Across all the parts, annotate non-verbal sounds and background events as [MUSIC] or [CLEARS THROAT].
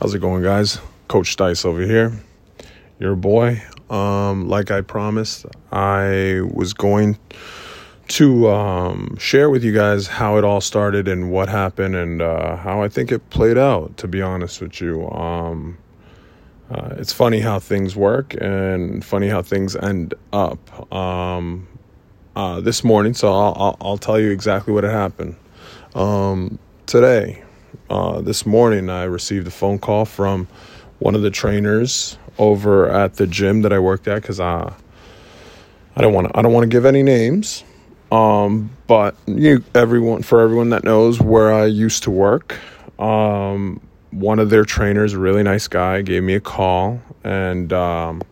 How's it going, guys? Coach Stice over here. Your boy. Um, like I promised, I was going to um, share with you guys how it all started and what happened and uh, how I think it played out. To be honest with you, um, uh, it's funny how things work and funny how things end up. Um, uh, this morning, so I'll, I'll, I'll tell you exactly what had happened. Um, today, uh, this morning, I received a phone call from one of the trainers over at the gym that I worked at because I I don't want to I don't want to give any names. Um, but you everyone for everyone that knows where I used to work, um, one of their trainers, a really nice guy, gave me a call and um,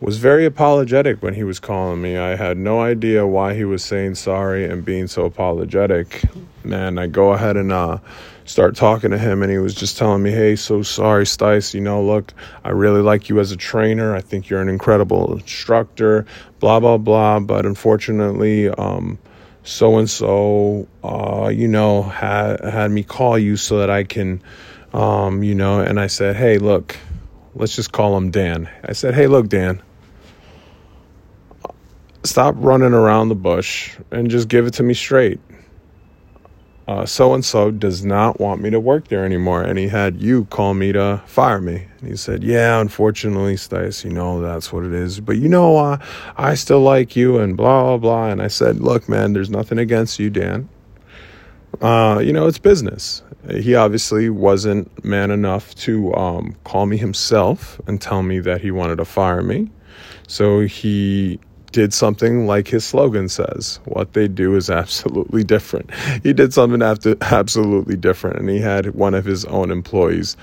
was very apologetic when he was calling me. I had no idea why he was saying sorry and being so apologetic. Man, I go ahead and uh, start talking to him, and he was just telling me, "Hey, so sorry, Stice. You know, look, I really like you as a trainer. I think you're an incredible instructor. Blah blah blah. But unfortunately, um, so and so, you know, had had me call you so that I can, um, you know." And I said, "Hey, look." Let's just call him Dan. I said, Hey, look, Dan, stop running around the bush and just give it to me straight. So and so does not want me to work there anymore. And he had you call me to fire me. And he said, Yeah, unfortunately, Stice, you know, that's what it is. But you know, uh, I still like you and blah, blah, blah. And I said, Look, man, there's nothing against you, Dan. Uh, you know, it's business. He obviously wasn't man enough to um, call me himself and tell me that he wanted to fire me. So he did something like his slogan says what they do is absolutely different. He did something absolutely different, and he had one of his own employees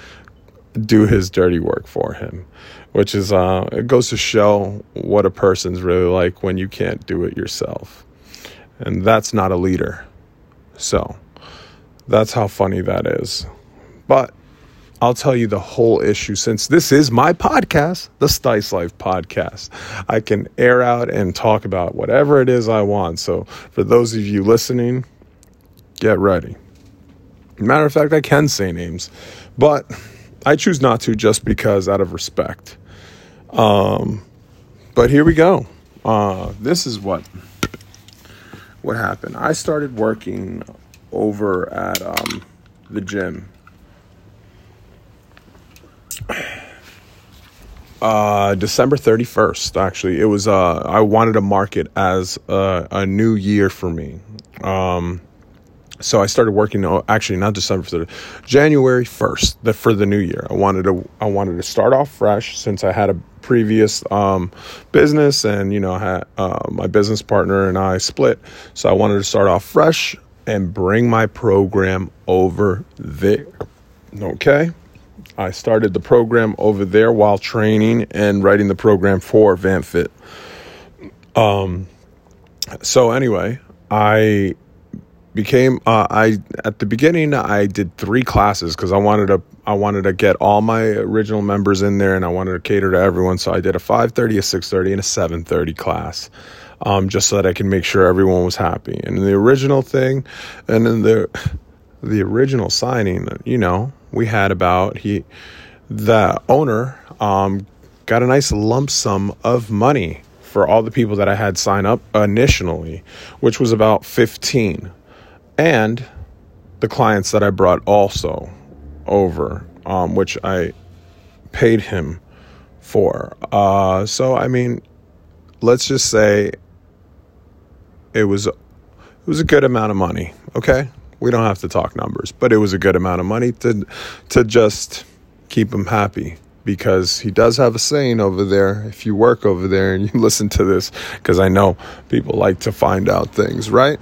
do his dirty work for him, which is, uh, it goes to show what a person's really like when you can't do it yourself. And that's not a leader. So that's how funny that is. But I'll tell you the whole issue since this is my podcast, the Stice Life podcast. I can air out and talk about whatever it is I want. So, for those of you listening, get ready. Matter of fact, I can say names, but I choose not to just because out of respect. Um, but here we go. Uh, this is what what happened. I started working over at um, the gym uh, December 31st, actually. It was, uh, I wanted to mark it as a, a new year for me. Um, so I started working, oh, actually not December 30th, January 1st, the, for the new year. I wanted to, I wanted to start off fresh since I had a previous, um, business and, you know, had, uh, my business partner and I split. So I wanted to start off fresh and bring my program over there. Okay. I started the program over there while training and writing the program for VanFit. Um, so anyway, I became uh, I at the beginning I did three classes because I wanted to I wanted to get all my original members in there and I wanted to cater to everyone. So I did a five thirty, a six thirty, and a seven thirty class. Um, just so that I can make sure everyone was happy. And the original thing, and then the the original signing, you know, we had about he the owner um, got a nice lump sum of money for all the people that I had sign up initially, which was about 15. And the clients that I brought also over, um, which I paid him for. Uh, so, I mean, let's just say it was it was a good amount of money, okay? We don't have to talk numbers, but it was a good amount of money to to just keep him happy because he does have a saying over there. If you work over there and you [LAUGHS] listen to this, because I know people like to find out things, right?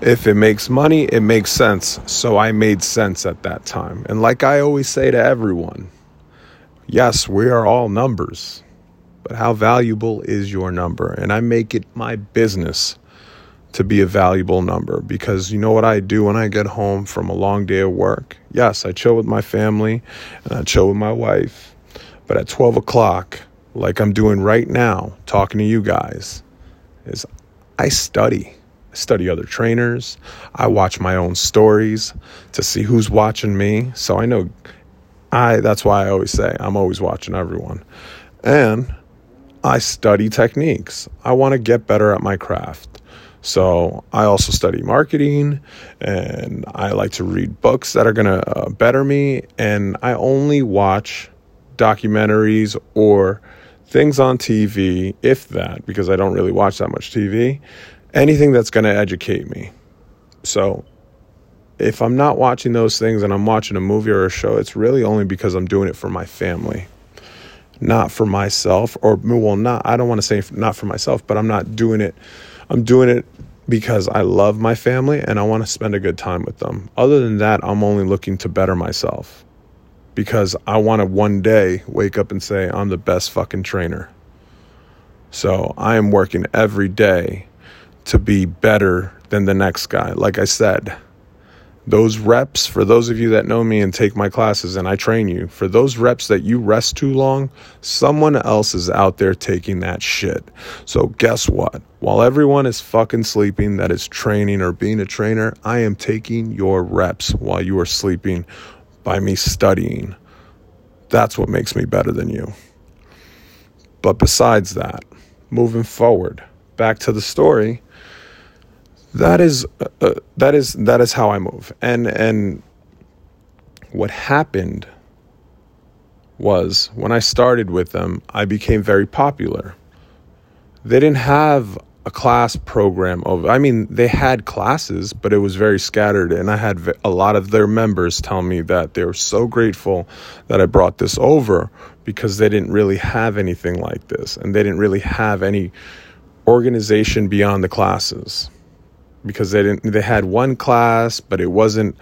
If it makes money, it makes sense. So I made sense at that time. And like I always say to everyone, yes, we are all numbers, but how valuable is your number? And I make it my business to be a valuable number because you know what I do when I get home from a long day of work? Yes, I chill with my family and I chill with my wife. But at 12 o'clock, like I'm doing right now, talking to you guys, is I study. I study other trainers. I watch my own stories to see who's watching me. So I know I that's why I always say I'm always watching everyone. And I study techniques. I want to get better at my craft. So I also study marketing and I like to read books that are going to uh, better me and I only watch documentaries or things on TV if that because I don't really watch that much TV. Anything that's going to educate me. So if I'm not watching those things and I'm watching a movie or a show, it's really only because I'm doing it for my family, not for myself. Or, well, not, I don't want to say not for myself, but I'm not doing it. I'm doing it because I love my family and I want to spend a good time with them. Other than that, I'm only looking to better myself because I want to one day wake up and say, I'm the best fucking trainer. So I am working every day to be better than the next guy. Like I said, those reps, for those of you that know me and take my classes and I train you, for those reps that you rest too long, someone else is out there taking that shit. So guess what? While everyone is fucking sleeping that is training or being a trainer, I am taking your reps while you are sleeping by me studying. That's what makes me better than you. But besides that, moving forward, back to the story, that is uh, uh, that is that is how I move. And and what happened was when I started with them, I became very popular. They didn't have a class program of I mean they had classes but it was very scattered and I had a lot of their members tell me that they were so grateful that I brought this over because they didn't really have anything like this and they didn't really have any organization beyond the classes because they didn't they had one class but it wasn't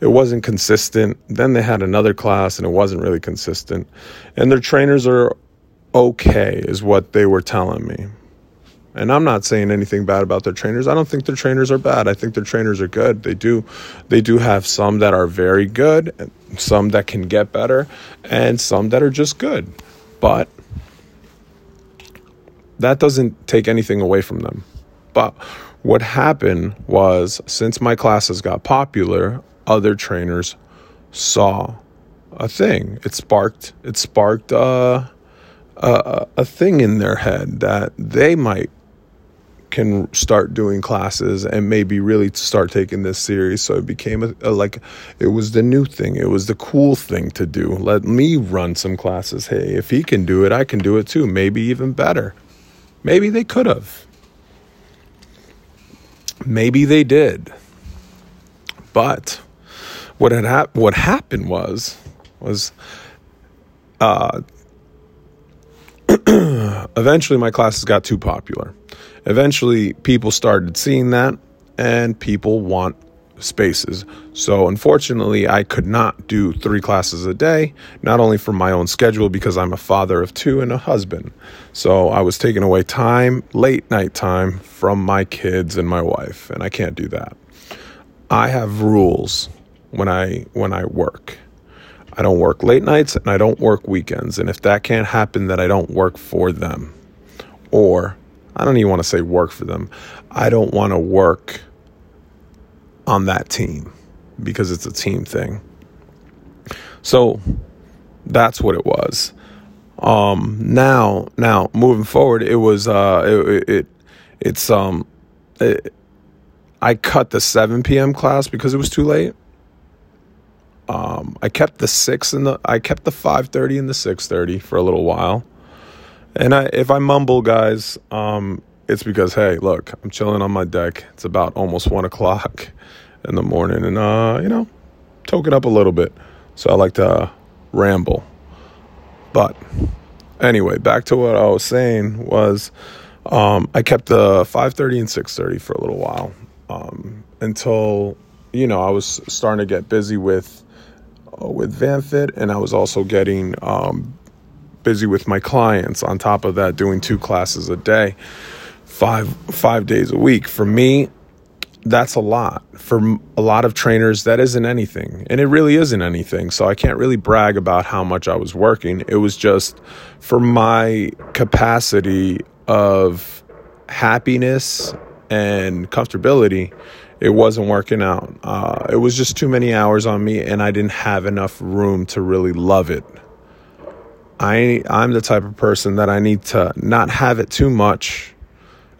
it wasn't consistent then they had another class and it wasn't really consistent and their trainers are okay is what they were telling me and I'm not saying anything bad about their trainers. I don't think their trainers are bad. I think their trainers are good. They do they do have some that are very good, some that can get better, and some that are just good. But that doesn't take anything away from them. But what happened was, since my classes got popular, other trainers saw a thing. It sparked. It sparked uh, a, a thing in their head that they might can start doing classes and maybe really start taking this series. So it became a, a, like it was the new thing. It was the cool thing to do. Let me run some classes. Hey, if he can do it, I can do it too. Maybe even better. Maybe they could have. Maybe they did. But what had hap- what happened was was uh, [CLEARS THROAT] eventually my classes got too popular. Eventually people started seeing that and people want spaces. So unfortunately, I could not do 3 classes a day, not only for my own schedule because I'm a father of 2 and a husband. So I was taking away time, late night time from my kids and my wife, and I can't do that. I have rules when I when I work. I don't work late nights and I don't work weekends. And if that can't happen, then I don't work for them. Or I don't even want to say work for them. I don't want to work on that team because it's a team thing. So that's what it was. Um, now, now moving forward, it was uh, it, it it's um, it, I cut the 7 p.m. class because it was too late. Um, I kept the six and the I kept the five thirty and the six thirty for a little while. And I, if I mumble, guys, um, it's because hey, look, I'm chilling on my deck. It's about almost one o'clock in the morning, and uh, you know, token up a little bit. So I like to uh, ramble. But anyway, back to what I was saying was um, I kept the 5:30 and 6:30 for a little while um, until you know I was starting to get busy with uh, with VanFit, and I was also getting um, busy with my clients. On top of that, doing two classes a day, five five days a week. For me, that's a lot. For a lot of trainers, that isn't anything, and it really isn't anything. So I can't really brag about how much I was working. It was just for my capacity of happiness and comfortability it wasn't working out. Uh, it was just too many hours on me, and I didn't have enough room to really love it. I I'm the type of person that I need to not have it too much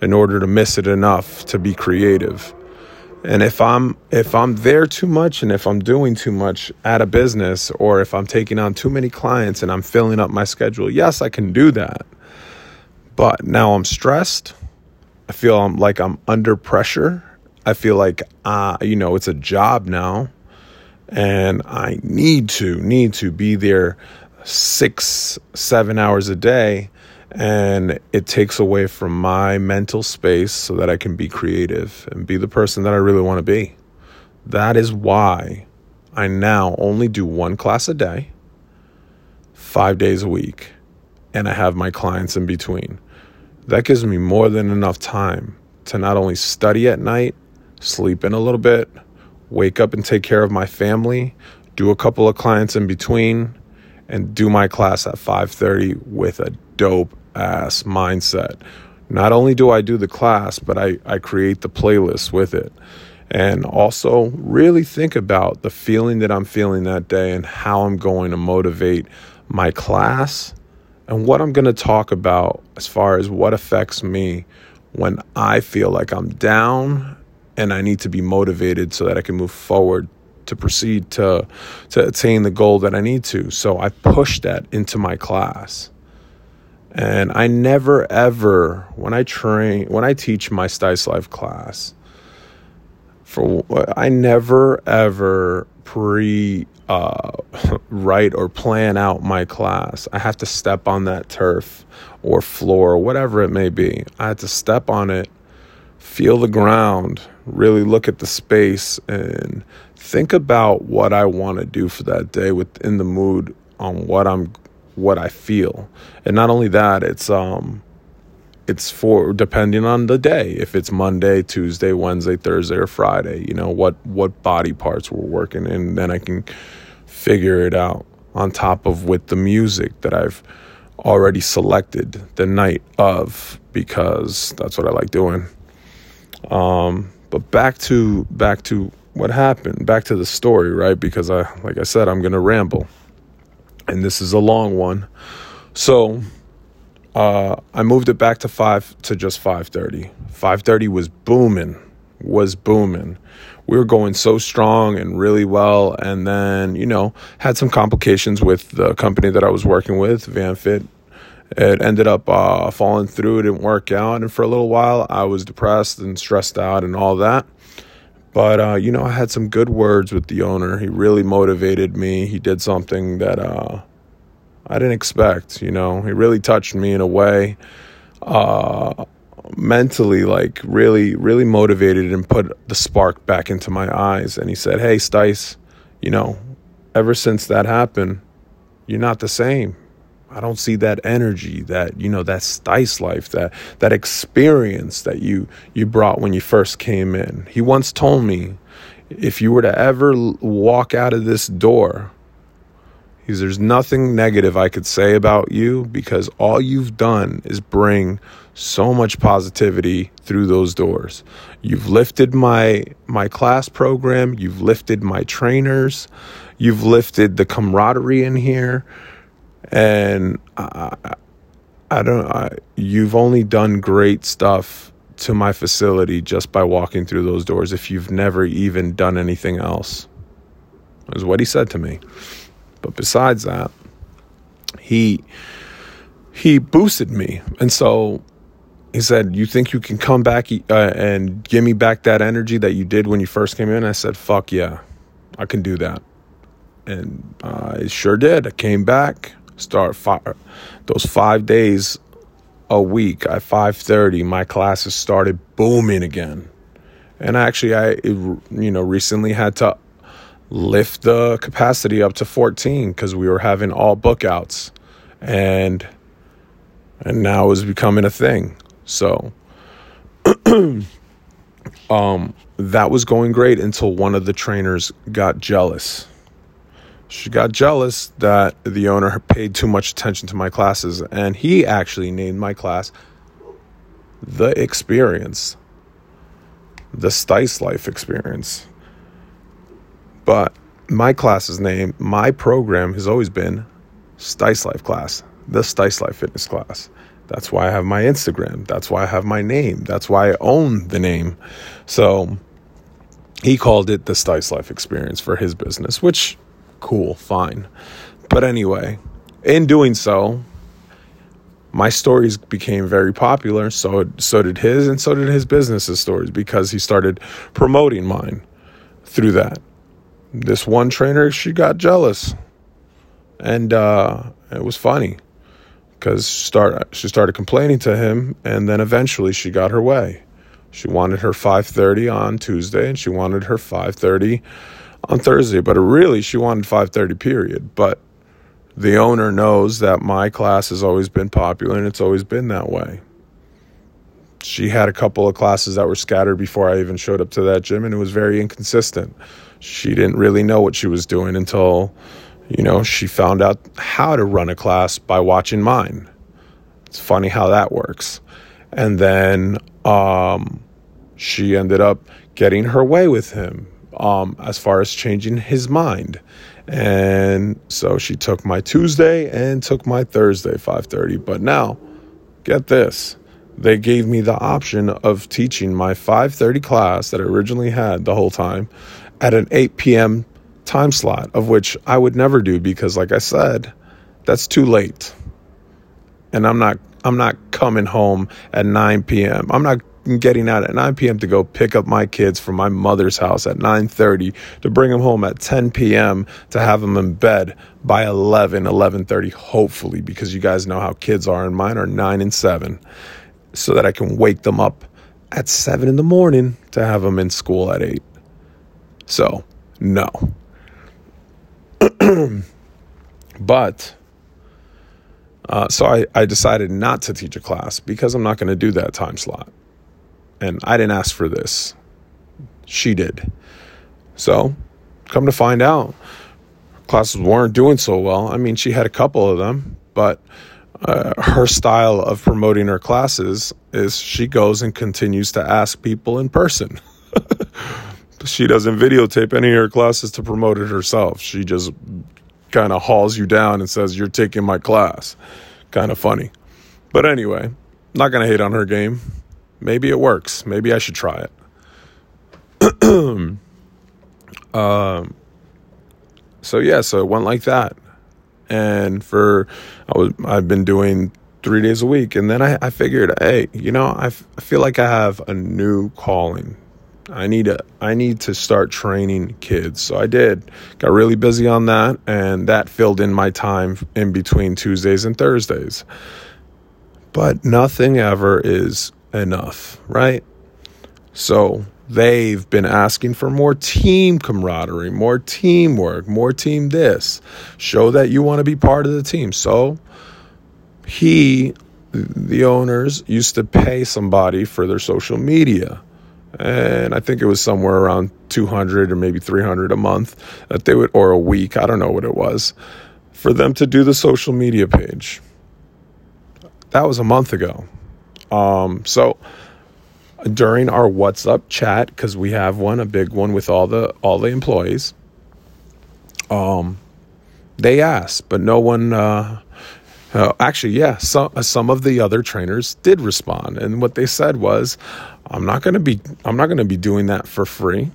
in order to miss it enough to be creative. And if I'm if I'm there too much and if I'm doing too much at a business or if I'm taking on too many clients and I'm filling up my schedule, yes, I can do that. But now I'm stressed. I feel I'm like I'm under pressure. I feel like uh, you know, it's a job now and I need to need to be there 6 7 hours a day and it takes away from my mental space so that I can be creative and be the person that I really want to be. That is why I now only do one class a day, five days a week, and I have my clients in between. That gives me more than enough time to not only study at night, sleep in a little bit, wake up and take care of my family, do a couple of clients in between, and do my class at 5:30 with a dope ass mindset. Not only do I do the class, but I, I create the playlist with it. And also really think about the feeling that I'm feeling that day and how I'm going to motivate my class and what I'm going to talk about as far as what affects me when I feel like I'm down and I need to be motivated so that I can move forward to proceed to to attain the goal that I need to. So I push that into my class. And I never ever, when I train, when I teach my Stice Life class, for I never ever pre uh, [LAUGHS] write or plan out my class. I have to step on that turf or floor, whatever it may be. I have to step on it, feel the ground, really look at the space, and think about what I want to do for that day within the mood on what I'm what I feel. And not only that, it's um it's for depending on the day. If it's Monday, Tuesday, Wednesday, Thursday, or Friday, you know, what what body parts we're working and then I can figure it out on top of with the music that I've already selected the night of because that's what I like doing. Um, but back to back to what happened, back to the story, right? Because I like I said, I'm gonna ramble and this is a long one. So uh, I moved it back to five to just five thirty. Five thirty was booming, was booming. We were going so strong and really well, and then you know had some complications with the company that I was working with, VanFit. It ended up uh, falling through. It didn't work out, and for a little while, I was depressed and stressed out and all that. But uh, you know, I had some good words with the owner. He really motivated me. He did something that uh, I didn't expect. You know, he really touched me in a way, uh, mentally, like really, really motivated and put the spark back into my eyes. And he said, "Hey, Stice, you know, ever since that happened, you're not the same. I don't see that energy, that you know, that Stice life, that that experience that you you brought when you first came in. He once told me, if you were to ever walk out of this door, he's there's nothing negative I could say about you because all you've done is bring so much positivity through those doors. You've lifted my my class program, you've lifted my trainers, you've lifted the camaraderie in here and I, I don't. I, you've only done great stuff to my facility just by walking through those doors. If you've never even done anything else, is what he said to me. But besides that, he he boosted me, and so he said, "You think you can come back uh, and give me back that energy that you did when you first came in?" I said, "Fuck yeah, I can do that." And I sure did. I came back start five, those five days a week at 5.30 my classes started booming again. And actually i you know recently had to lift the capacity up to 14 because we were having all bookouts. And and now was becoming a thing. So [CLEARS THROAT] um that was going great until one of the trainers got jealous she got jealous that the owner paid too much attention to my classes, and he actually named my class The Experience. the Stice Life Experience. But my class's name, my program has always been Stice Life class, the Stice Life Fitness class. That's why I have my Instagram. That's why I have my name. That's why I own the name. So he called it the Stice Life Experience for his business, which cool, fine. But anyway, in doing so, my stories became very popular. So so did his, and so did his business's stories because he started promoting mine through that. This one trainer, she got jealous, and uh, it was funny because start she started complaining to him, and then eventually she got her way. She wanted her 5:30 on Tuesday, and she wanted her 5:30 on Thursday, but really she wanted 5:30 period. But the owner knows that my class has always been popular, and it's always been that way. She had a couple of classes that were scattered before I even showed up to that gym, and it was very inconsistent. She didn't really know what she was doing until you know, she found out how to run a class by watching mine. It's funny how that works. And then um, she ended up getting her way with him um, as far as changing his mind. And so she took my Tuesday and took my Thursday 5:30. But now, get this. They gave me the option of teaching my 5:30 class that I originally had the whole time at an 8 p.m time slot, of which I would never do because, like I said, that's too late. And I'm not I'm not coming home at 9 p.m. I'm not getting out at 9 p.m. to go pick up my kids from my mother's house at 9:30 to bring them home at 10 p.m. to have them in bed by 11 11:30 hopefully because you guys know how kids are and mine are 9 and 7 so that I can wake them up at 7 in the morning to have them in school at 8. So, no. [CLEARS THROAT] but uh, so I, I decided not to teach a class because I'm not going to do that time slot. And I didn't ask for this. She did. So, come to find out, classes weren't doing so well. I mean, she had a couple of them, but uh, her style of promoting her classes is she goes and continues to ask people in person. [LAUGHS] she doesn't videotape any of her classes to promote it herself. She just kind of hauls you down and says, You're taking my class. Kind of funny. But anyway, not going to hate on her game. Maybe it works. Maybe I should try it. [CLEARS THROAT] um, so yeah, so it went like that. And for I was I've been doing three days a week, and then I, I figured, hey, you know, I, f- I feel like I have a new calling I need to I need to start training kids. So I did. Got really busy on that and that filled in my time in between Tuesdays and Thursdays. But nothing ever is enough, right? So they've been asking for more team camaraderie, more teamwork, more team this. Show that you want to be part of the team. So he the owners used to pay somebody for their social media and I think it was somewhere around 200 or maybe 300 a month that they would, or a week, I don't know what it was, for them to do the social media page. That was a month ago. Um, so during our WhatsApp chat, because we have one, a big one with all the all the employees, um, they asked, but no one. Uh, uh, actually, yeah, some some of the other trainers did respond, and what they said was, I'm not going to be I'm not going to be doing that for free.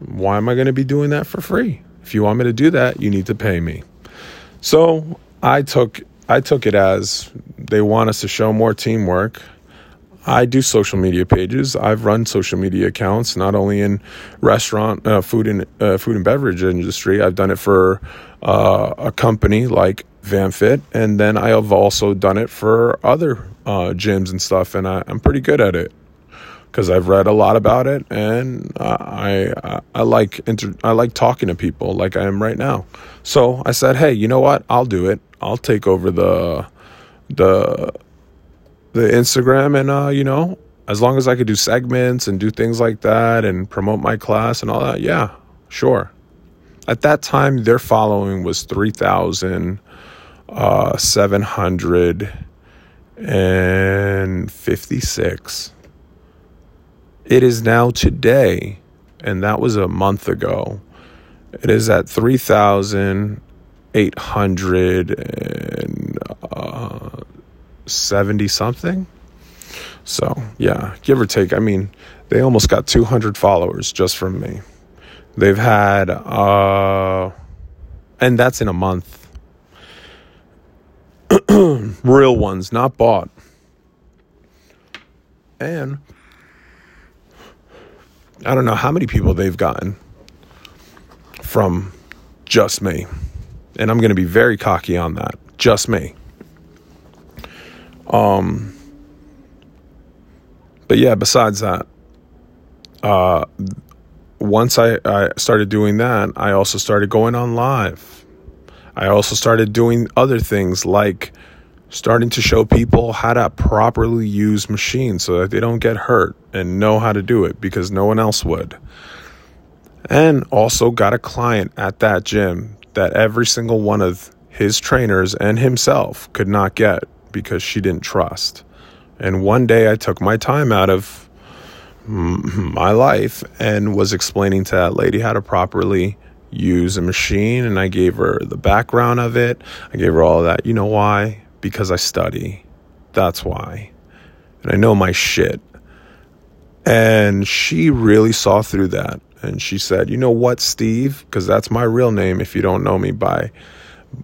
Why am I going to be doing that for free? If you want me to do that, you need to pay me. So, I took I took it as they want us to show more teamwork. I do social media pages. I've run social media accounts not only in restaurant, uh, food and uh, food and beverage industry. I've done it for uh, a company like VanFit, and then I have also done it for other uh, gyms and stuff, and I, I'm pretty good at it because I've read a lot about it and I, I, I like inter, I like talking to people like I am right now. So I said, "Hey, you know what? I'll do it. I'll take over the the the Instagram, and uh, you know, as long as I could do segments and do things like that and promote my class and all that, yeah, sure. At that time, their following was 3,756. Uh, it is now today, and that was a month ago. It is at 3,800. 70 something. So, yeah, give or take. I mean, they almost got 200 followers just from me. They've had, uh, and that's in a month. [CLEARS THROAT] Real ones, not bought. And I don't know how many people they've gotten from just me. And I'm going to be very cocky on that. Just me. Um but yeah, besides that, uh once I, I started doing that, I also started going on live. I also started doing other things like starting to show people how to properly use machines so that they don't get hurt and know how to do it because no one else would. And also got a client at that gym that every single one of his trainers and himself could not get because she didn't trust. And one day I took my time out of my life and was explaining to that lady how to properly use a machine and I gave her the background of it. I gave her all that. You know why? because I study. That's why. And I know my shit. And she really saw through that. And she said, You know what, Steve? Because that's my real name if you don't know me by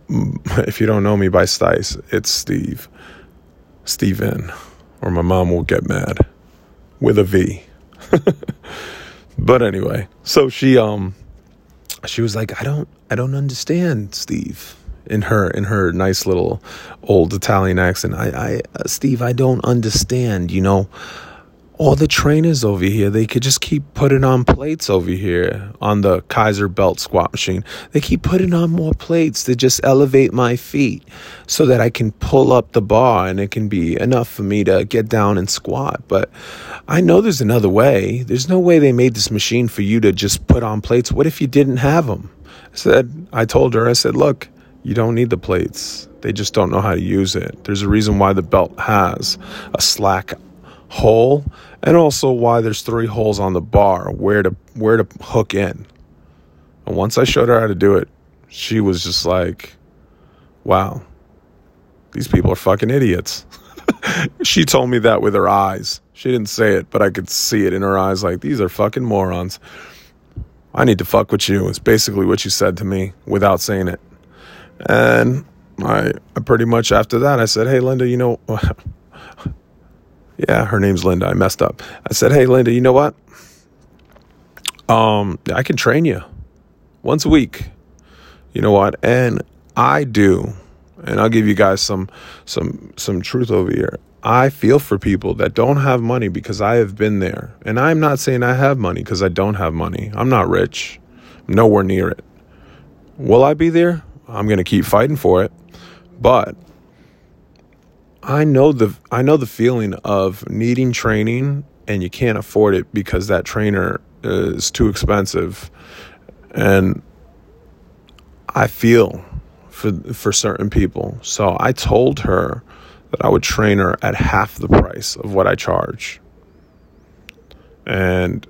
if you don't know me by Stice, it's Steve. Steven. Or my mom will get mad. With a V. [LAUGHS] but anyway, so she um she was like, I don't I don't understand, Steve in her in her nice little old Italian accent. I, I uh, Steve, I don't understand. You know, all the trainers over here, they could just keep putting on plates over here on the Kaiser belt squat machine. They keep putting on more plates to just elevate my feet so that I can pull up the bar and it can be enough for me to get down and squat. But I know there's another way. There's no way they made this machine for you to just put on plates. What if you didn't have them? I said, I told her, I said, look, you don't need the plates. They just don't know how to use it. There's a reason why the belt has a slack hole and also why there's three holes on the bar where to where to hook in. And once I showed her how to do it, she was just like, "Wow. These people are fucking idiots." [LAUGHS] she told me that with her eyes. She didn't say it, but I could see it in her eyes like, "These are fucking morons." I need to fuck with you. It's basically what she said to me without saying it. And I, I pretty much after that, I said, Hey, Linda, you know, [LAUGHS] yeah, her name's Linda. I messed up. I said, Hey, Linda, you know what? Um, I can train you once a week. You know what? And I do. And I'll give you guys some some some truth over here. I feel for people that don't have money because I have been there. And I'm not saying I have money because I don't have money. I'm not rich. I'm nowhere near it. Will I be there? I'm going to keep fighting for it. But I know the I know the feeling of needing training and you can't afford it because that trainer is too expensive. And I feel for for certain people. So I told her that I would train her at half the price of what I charge. And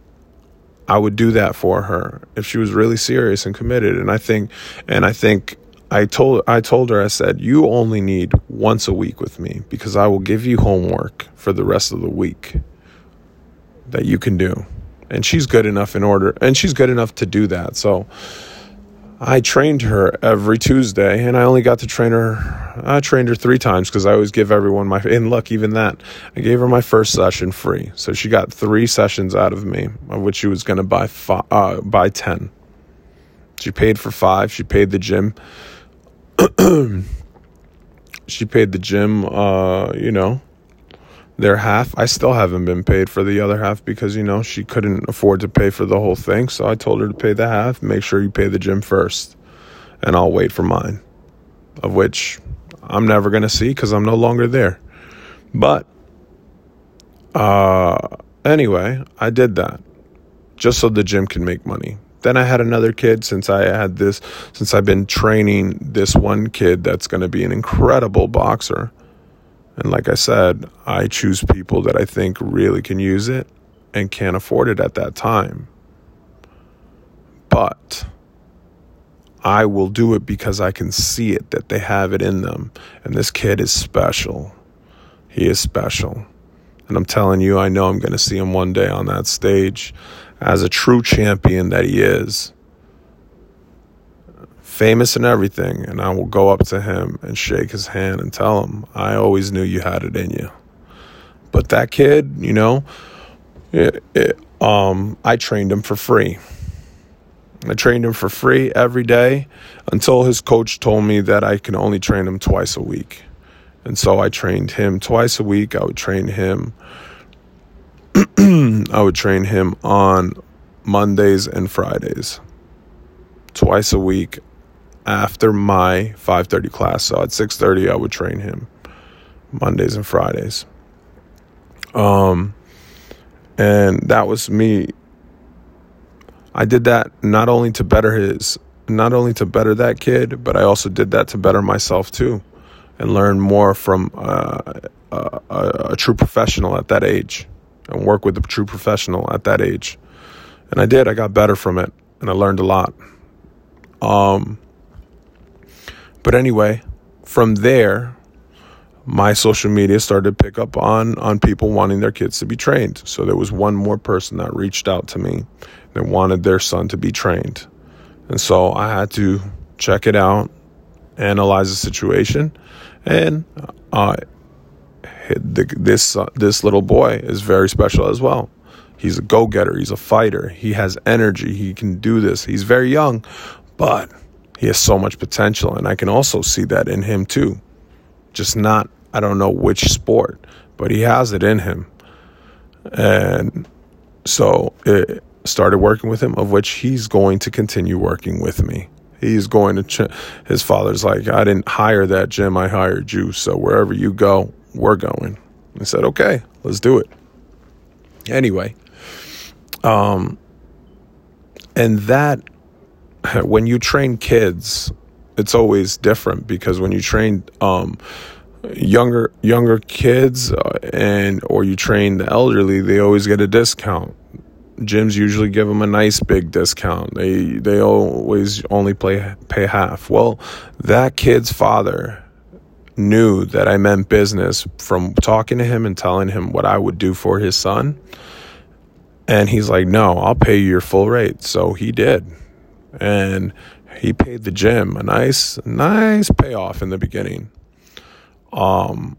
I would do that for her if she was really serious and committed. And I think and I think I told I told her I said you only need once a week with me because I will give you homework for the rest of the week that you can do. And she's good enough in order and she's good enough to do that. So I trained her every Tuesday and I only got to train her I trained her 3 times cuz I always give everyone my and look even that I gave her my first session free. So she got 3 sessions out of me of which she was going to buy five, uh, buy 10. She paid for 5, she paid the gym [CLEARS THROAT] she paid the gym, uh, you know, their half. I still haven't been paid for the other half because, you know, she couldn't afford to pay for the whole thing. So I told her to pay the half. Make sure you pay the gym first, and I'll wait for mine, of which I'm never going to see because I'm no longer there. But, uh, anyway, I did that just so the gym can make money. Then I had another kid since I had this, since I've been training this one kid that's going to be an incredible boxer. And like I said, I choose people that I think really can use it. and can't afford it at that time. But I will do it because I can see it that they have it in them. And this kid is special. He is special. And I'm telling you, I know I'm going to see him one day on that stage as a true champion that he is. Famous and everything. And I will go up to him and shake his hand and tell him, I always knew you had it in you. But that kid, you know, it, it, um, I trained him for free. I trained him for free every day until his coach told me that I can only train him twice a week. And so I trained him twice a week. I would train him [CLEARS THROAT] I would train him on Mondays and Fridays. Twice a week after my 5:30 class. So at 6:30 I would train him Mondays and Fridays. Um and that was me I did that not only to better his, not only to better that kid, but I also did that to better myself too, and learn more from uh, a, a, a true professional at that age, and work with a true professional at that age. And I did. I got better from it, and I learned a lot. Um, but anyway, from there, my social media started to pick up on on people wanting their kids to be trained. So there was one more person that reached out to me that wanted their son to be trained. And so I had to check it out, analyze the situation, and this uh, this little boy is very special as well. He's a go-getter. He's a fighter. He has energy. He can do this. He's very young, but he has so much potential, and I can also see that in him too. Just not, I don't know which sport, but he has it in him, and so it, started working with him, of which he's going to continue working with me. He's going to, ch- his father's like, I didn't hire that gym, I hired you. So wherever you go, we're going. I said, okay, let's do it. Anyway, um, and that, when you train kids, it's always different because when you train, um, younger younger kids uh, and or you train the elderly they always get a discount gyms usually give them a nice big discount. They they always only play pay half. Well, that kid's father knew that I meant business from talking to him and telling him what I would do for his son. And he's like, "No, I'll pay you your full rate." So he did. And he paid the gym a nice nice payoff in the beginning. Um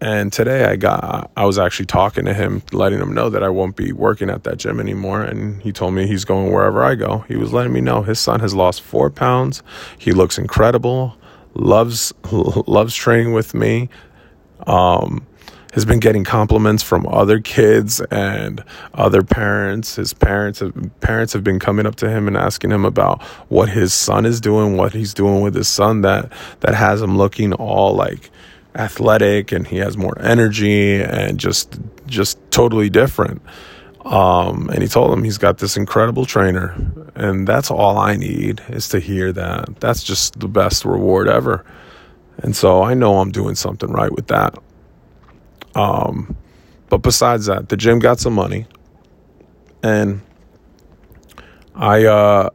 and today I got I was actually talking to him, letting him know that I won't be working at that gym anymore. And he told me he's going wherever I go. He was letting me know his son has lost four pounds. He looks incredible. Loves [LAUGHS] loves training with me. Um, has been getting compliments from other kids and other parents. His parents have, parents have been coming up to him and asking him about what his son is doing, what he's doing with his son that that has him looking all like athletic and he has more energy and just just totally different. Um, and he told him he's got this incredible trainer, and that's all I need is to hear that. That's just the best reward ever. And so I know I'm doing something right with that. Um, but besides that, the gym got some money, and I uh,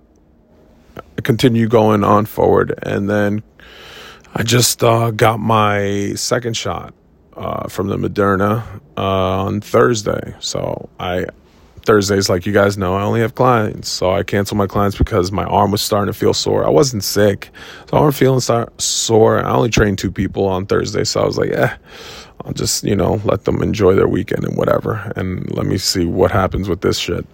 continue going on forward, and then I just uh, got my second shot uh, from the Moderna uh, on Thursday. So I Thursdays, like you guys know, I only have clients. So I canceled my clients because my arm was starting to feel sore. I wasn't sick, so I am feeling sore. I only trained two people on Thursday, so I was like, yeah, I'll just you know let them enjoy their weekend and whatever, and let me see what happens with this shit.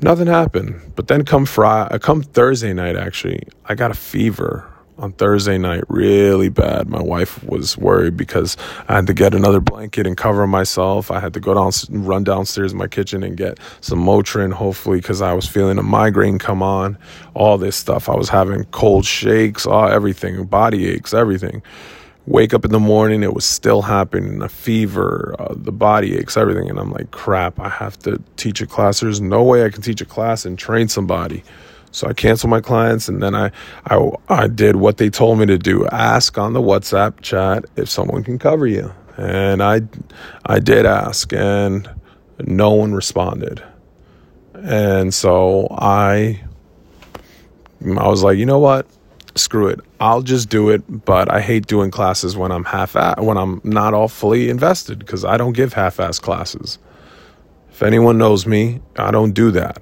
Nothing happened, but then come Friday, come Thursday night, actually, I got a fever on Thursday night really bad. My wife was worried because I had to get another blanket and cover myself. I had to go down, run downstairs in my kitchen and get some Motrin, hopefully, because I was feeling a migraine come on. All this stuff. I was having cold shakes, all everything, body aches, everything. Wake up in the morning, it was still happening. A fever, uh, the body aches, everything, and I'm like, crap. I have to teach a class. There's no way I can teach a class and train somebody. So I canceled my clients and then I, I, I did what they told me to do. Ask on the WhatsApp chat if someone can cover you. And I, I did ask and No one responded. And so I I was like, you know what? Screw it. I'll just do it, but I hate doing classes when I'm half at when I'm not all fully invested because I don't give half-ass classes. If anyone knows me, I don't do that.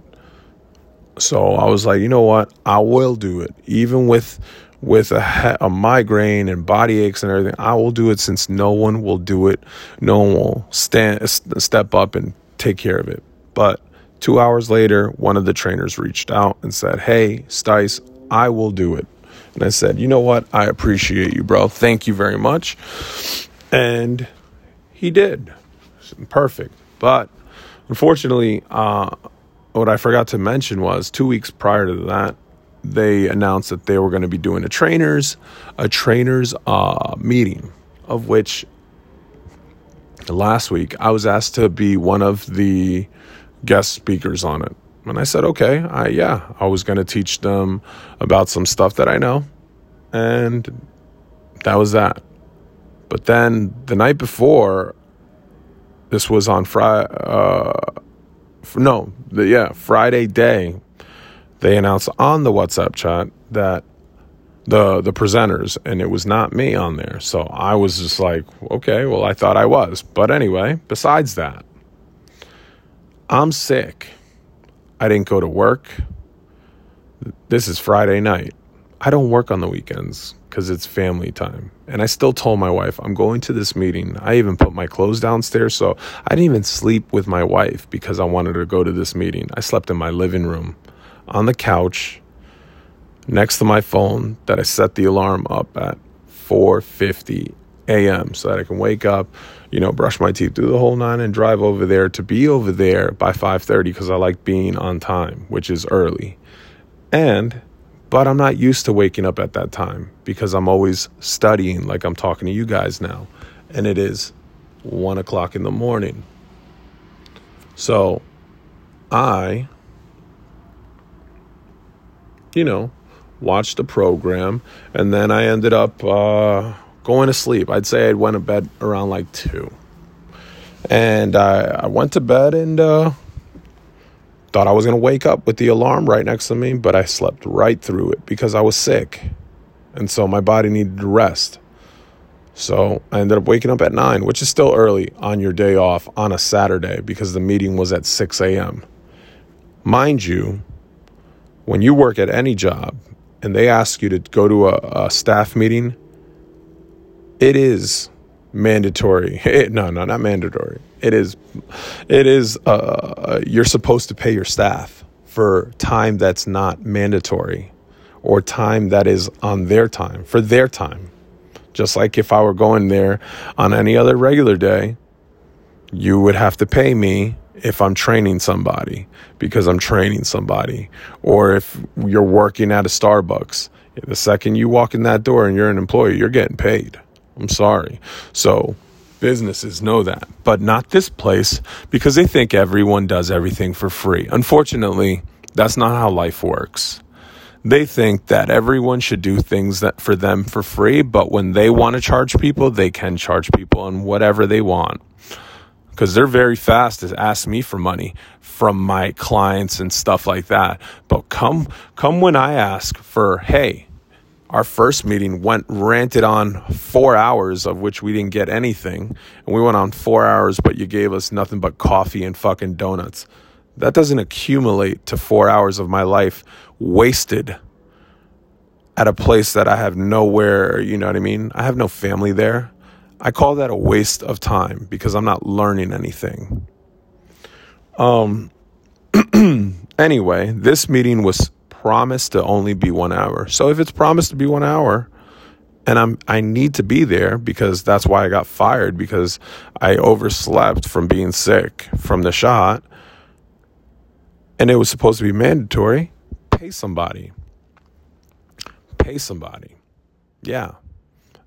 So I was like, you know what? I will do it, even with with a, a migraine and body aches and everything. I will do it since no one will do it. No one will stand step up and take care of it. But two hours later, one of the trainers reached out and said, "Hey, Stice, I will do it." And I said, "You know what? I appreciate you, bro. Thank you very much." And he did. Perfect. But unfortunately, uh, what I forgot to mention was two weeks prior to that, they announced that they were going to be doing a trainers, a trainers uh, meeting, of which last week I was asked to be one of the guest speakers on it. And I said, okay, I, yeah, I was going to teach them about some stuff that I know. And that was that. But then the night before, this was on Friday, uh, no, the, yeah, Friday day, they announced on the WhatsApp chat that the the presenters and it was not me on there. So I was just like, okay, well I thought I was. But anyway, besides that, I'm sick. I didn't go to work. This is Friday night. I don't work on the weekends because it's family time. And I still told my wife, I'm going to this meeting. I even put my clothes downstairs. So I didn't even sleep with my wife because I wanted to go to this meeting. I slept in my living room on the couch next to my phone that I set the alarm up at 4:50 a.m. so that I can wake up, you know, brush my teeth, do the whole nine and drive over there to be over there by 5:30 because I like being on time, which is early. And but I'm not used to waking up at that time because I'm always studying, like I'm talking to you guys now. And it is one o'clock in the morning. So I, you know, watched the program and then I ended up uh, going to sleep. I'd say I went to bed around like two. And I, I went to bed and uh, Thought I was going to wake up with the alarm right next to me, but I slept right through it because I was sick. And so my body needed to rest. So I ended up waking up at 9, which is still early on your day off on a Saturday because the meeting was at 6 a.m. Mind you, when you work at any job and they ask you to go to a, a staff meeting, it is mandatory. [LAUGHS] It, no, no, not mandatory. It is, it is. Uh, you're supposed to pay your staff for time that's not mandatory, or time that is on their time for their time. Just like if I were going there on any other regular day, you would have to pay me if I'm training somebody because I'm training somebody, or if you're working at a Starbucks. The second you walk in that door and you're an employee, you're getting paid. I'm sorry. So businesses know that, but not this place because they think everyone does everything for free. Unfortunately, that's not how life works. They think that everyone should do things that for them for free, but when they want to charge people, they can charge people on whatever they want. Because they're very fast to ask me for money from my clients and stuff like that. But come come when I ask for, hey, our first meeting went ranted on four hours of which we didn't get anything. And we went on four hours but you gave us nothing but coffee and fucking donuts. That doesn't accumulate to four hours of my life wasted at a place that i have nowhere you know what i mean? I have no family there. I call that a waste of time because i'm not learning anything. Um [CLEARS THROAT] anyway this meeting was promised to only be one hour. So if it's promised to be one hour, and I'm I need to be there because that's why I got fired because I overslept from being sick from the shot, and it was supposed to be mandatory. Pay somebody. Pay somebody. Yeah.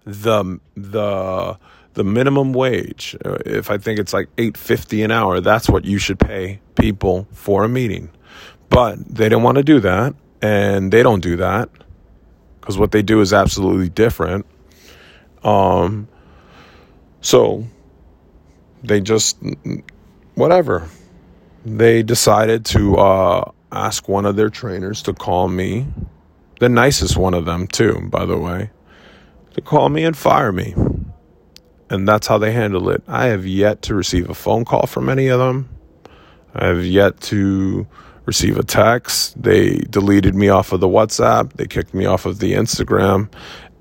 The the the minimum wage uh, if i think it's like 850 an hour that's what you should pay people for a meeting but they didn't want to do that and they don't do that because what they do is absolutely different. Um, so they just whatever. They decided to uh, ask one of their trainers to call me, the nicest one of them, too, by the way, to call me and fire me. And that's how they handle it. I have yet to receive a phone call from any of them. I have yet to receive a text. They deleted me off of the WhatsApp. They kicked me off of the Instagram.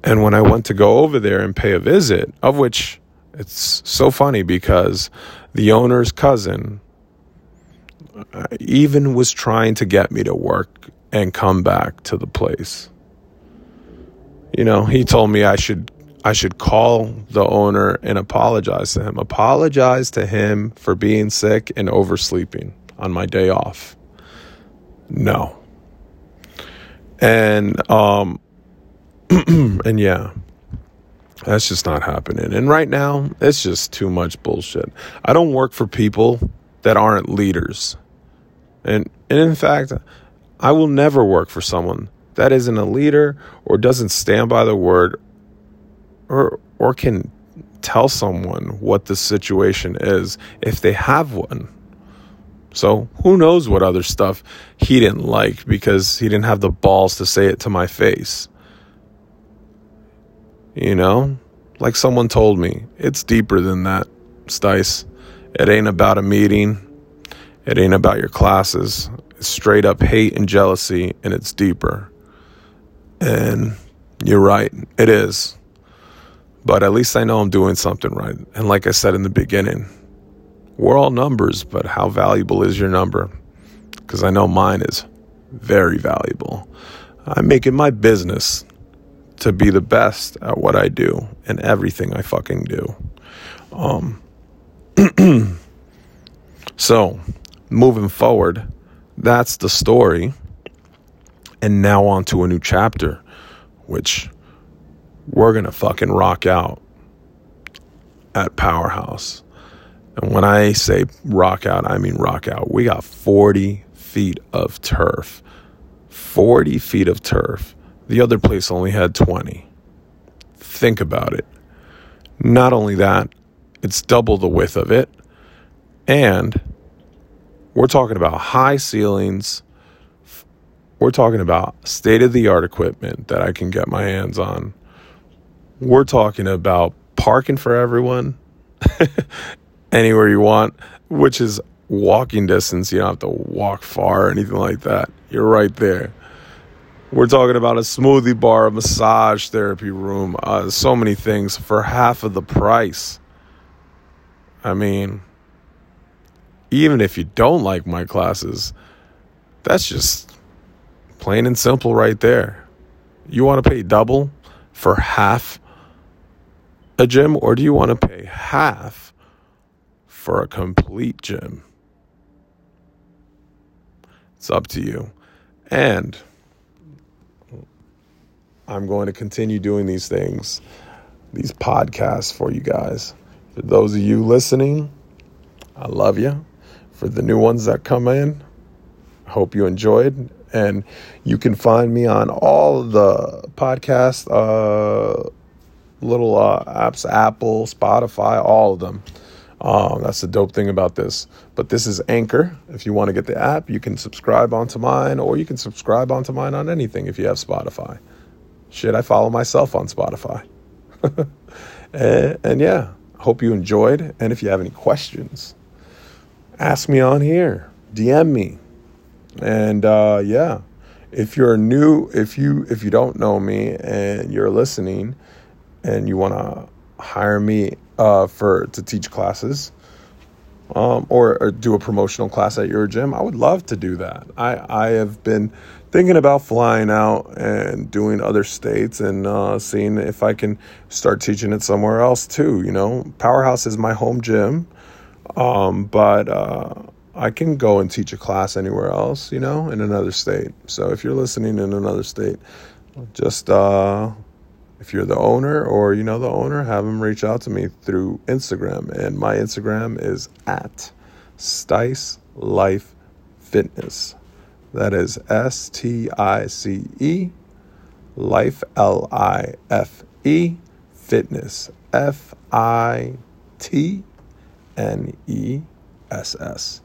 And when I went to go over there and pay a visit, of which it's so funny because the owner's cousin uh, even was trying to get me to work and come back to the place. You know, he told me I should I should call the owner and apologize to him. Apologize to him for being sick and oversleeping on my day off. No. And um [CLEARS THROAT] and yeah. That's just not happening. And right now, it's just too much bullshit. I don't work for people that aren't leaders. And and in fact, I will never work for someone that isn't a leader or doesn't stand by the word or or can tell someone what the situation is if they have one. So who knows what other stuff he didn't like because he didn't have the balls to say it to my face. You know? Like someone told me, it's deeper than that, Stice. It ain't about a meeting. It ain't about your classes. It's straight up hate and jealousy, and it's deeper. And you're right, it is. But at least I know I'm doing something right. And like I said in the beginning, we're all numbers, but how valuable is your number? Because I know mine is very valuable. I'm making my business to be the best at what I do and everything I fucking do. Um, [CLEARS THROAT] so, moving forward, that's the story. And now on to a new chapter, which we're going to fucking rock out at Powerhouse. And when I say rock out, I mean rock out. We got 40 feet of turf. 40 feet of turf. The other place only had 20. Think about it. Not only that, it's double the width of it. And we're talking about high ceilings. We're talking about state of the art equipment that I can get my hands on. We're talking about parking for everyone [LAUGHS] anywhere you want, which is walking distance. You don't have to walk far or anything like that. You're right there. We're talking about a smoothie bar, a massage therapy room, uh, so many things for half of the price. I mean, even if you don't like my classes, that's just plain and simple right there. You want to pay double for half a gym, or do you want to pay half for a complete gym? It's up to you. And I'm going to continue doing these things, these podcasts for you guys. For those of you listening, I love you. For the new ones that come in, I hope you enjoyed. And you can find me on all the podcast uh, little uh, apps Apple, Spotify, all of them. Um, that's the dope thing about this. But this is Anchor. If you want to get the app, you can subscribe onto mine, or you can subscribe onto mine on anything if you have Spotify. Shit, I follow myself on Spotify. [LAUGHS] and, and yeah, hope you enjoyed. And if you have any questions, ask me on here, DM me. And uh, yeah, if you're new, if you if you don't know me and you're listening, and you want to hire me uh, for to teach classes, um, or, or, do a promotional class at your gym, I would love to do that. I I have been thinking about flying out and doing other states and uh, seeing if I can start teaching it somewhere else too. You know, Powerhouse is my home gym, um, but uh, I can go and teach a class anywhere else. You know, in another state. So if you're listening in another state, just uh, if you're the owner or you know the owner, have them reach out to me through Instagram, and my Instagram is at Stice Life Fitness. That is S T I C E, Life L I F E, Fitness F I T N E SS.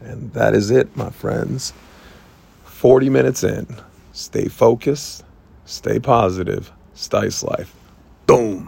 And that is it, my friends. 40 minutes in. Stay focused, stay positive, Stice Life. Boom.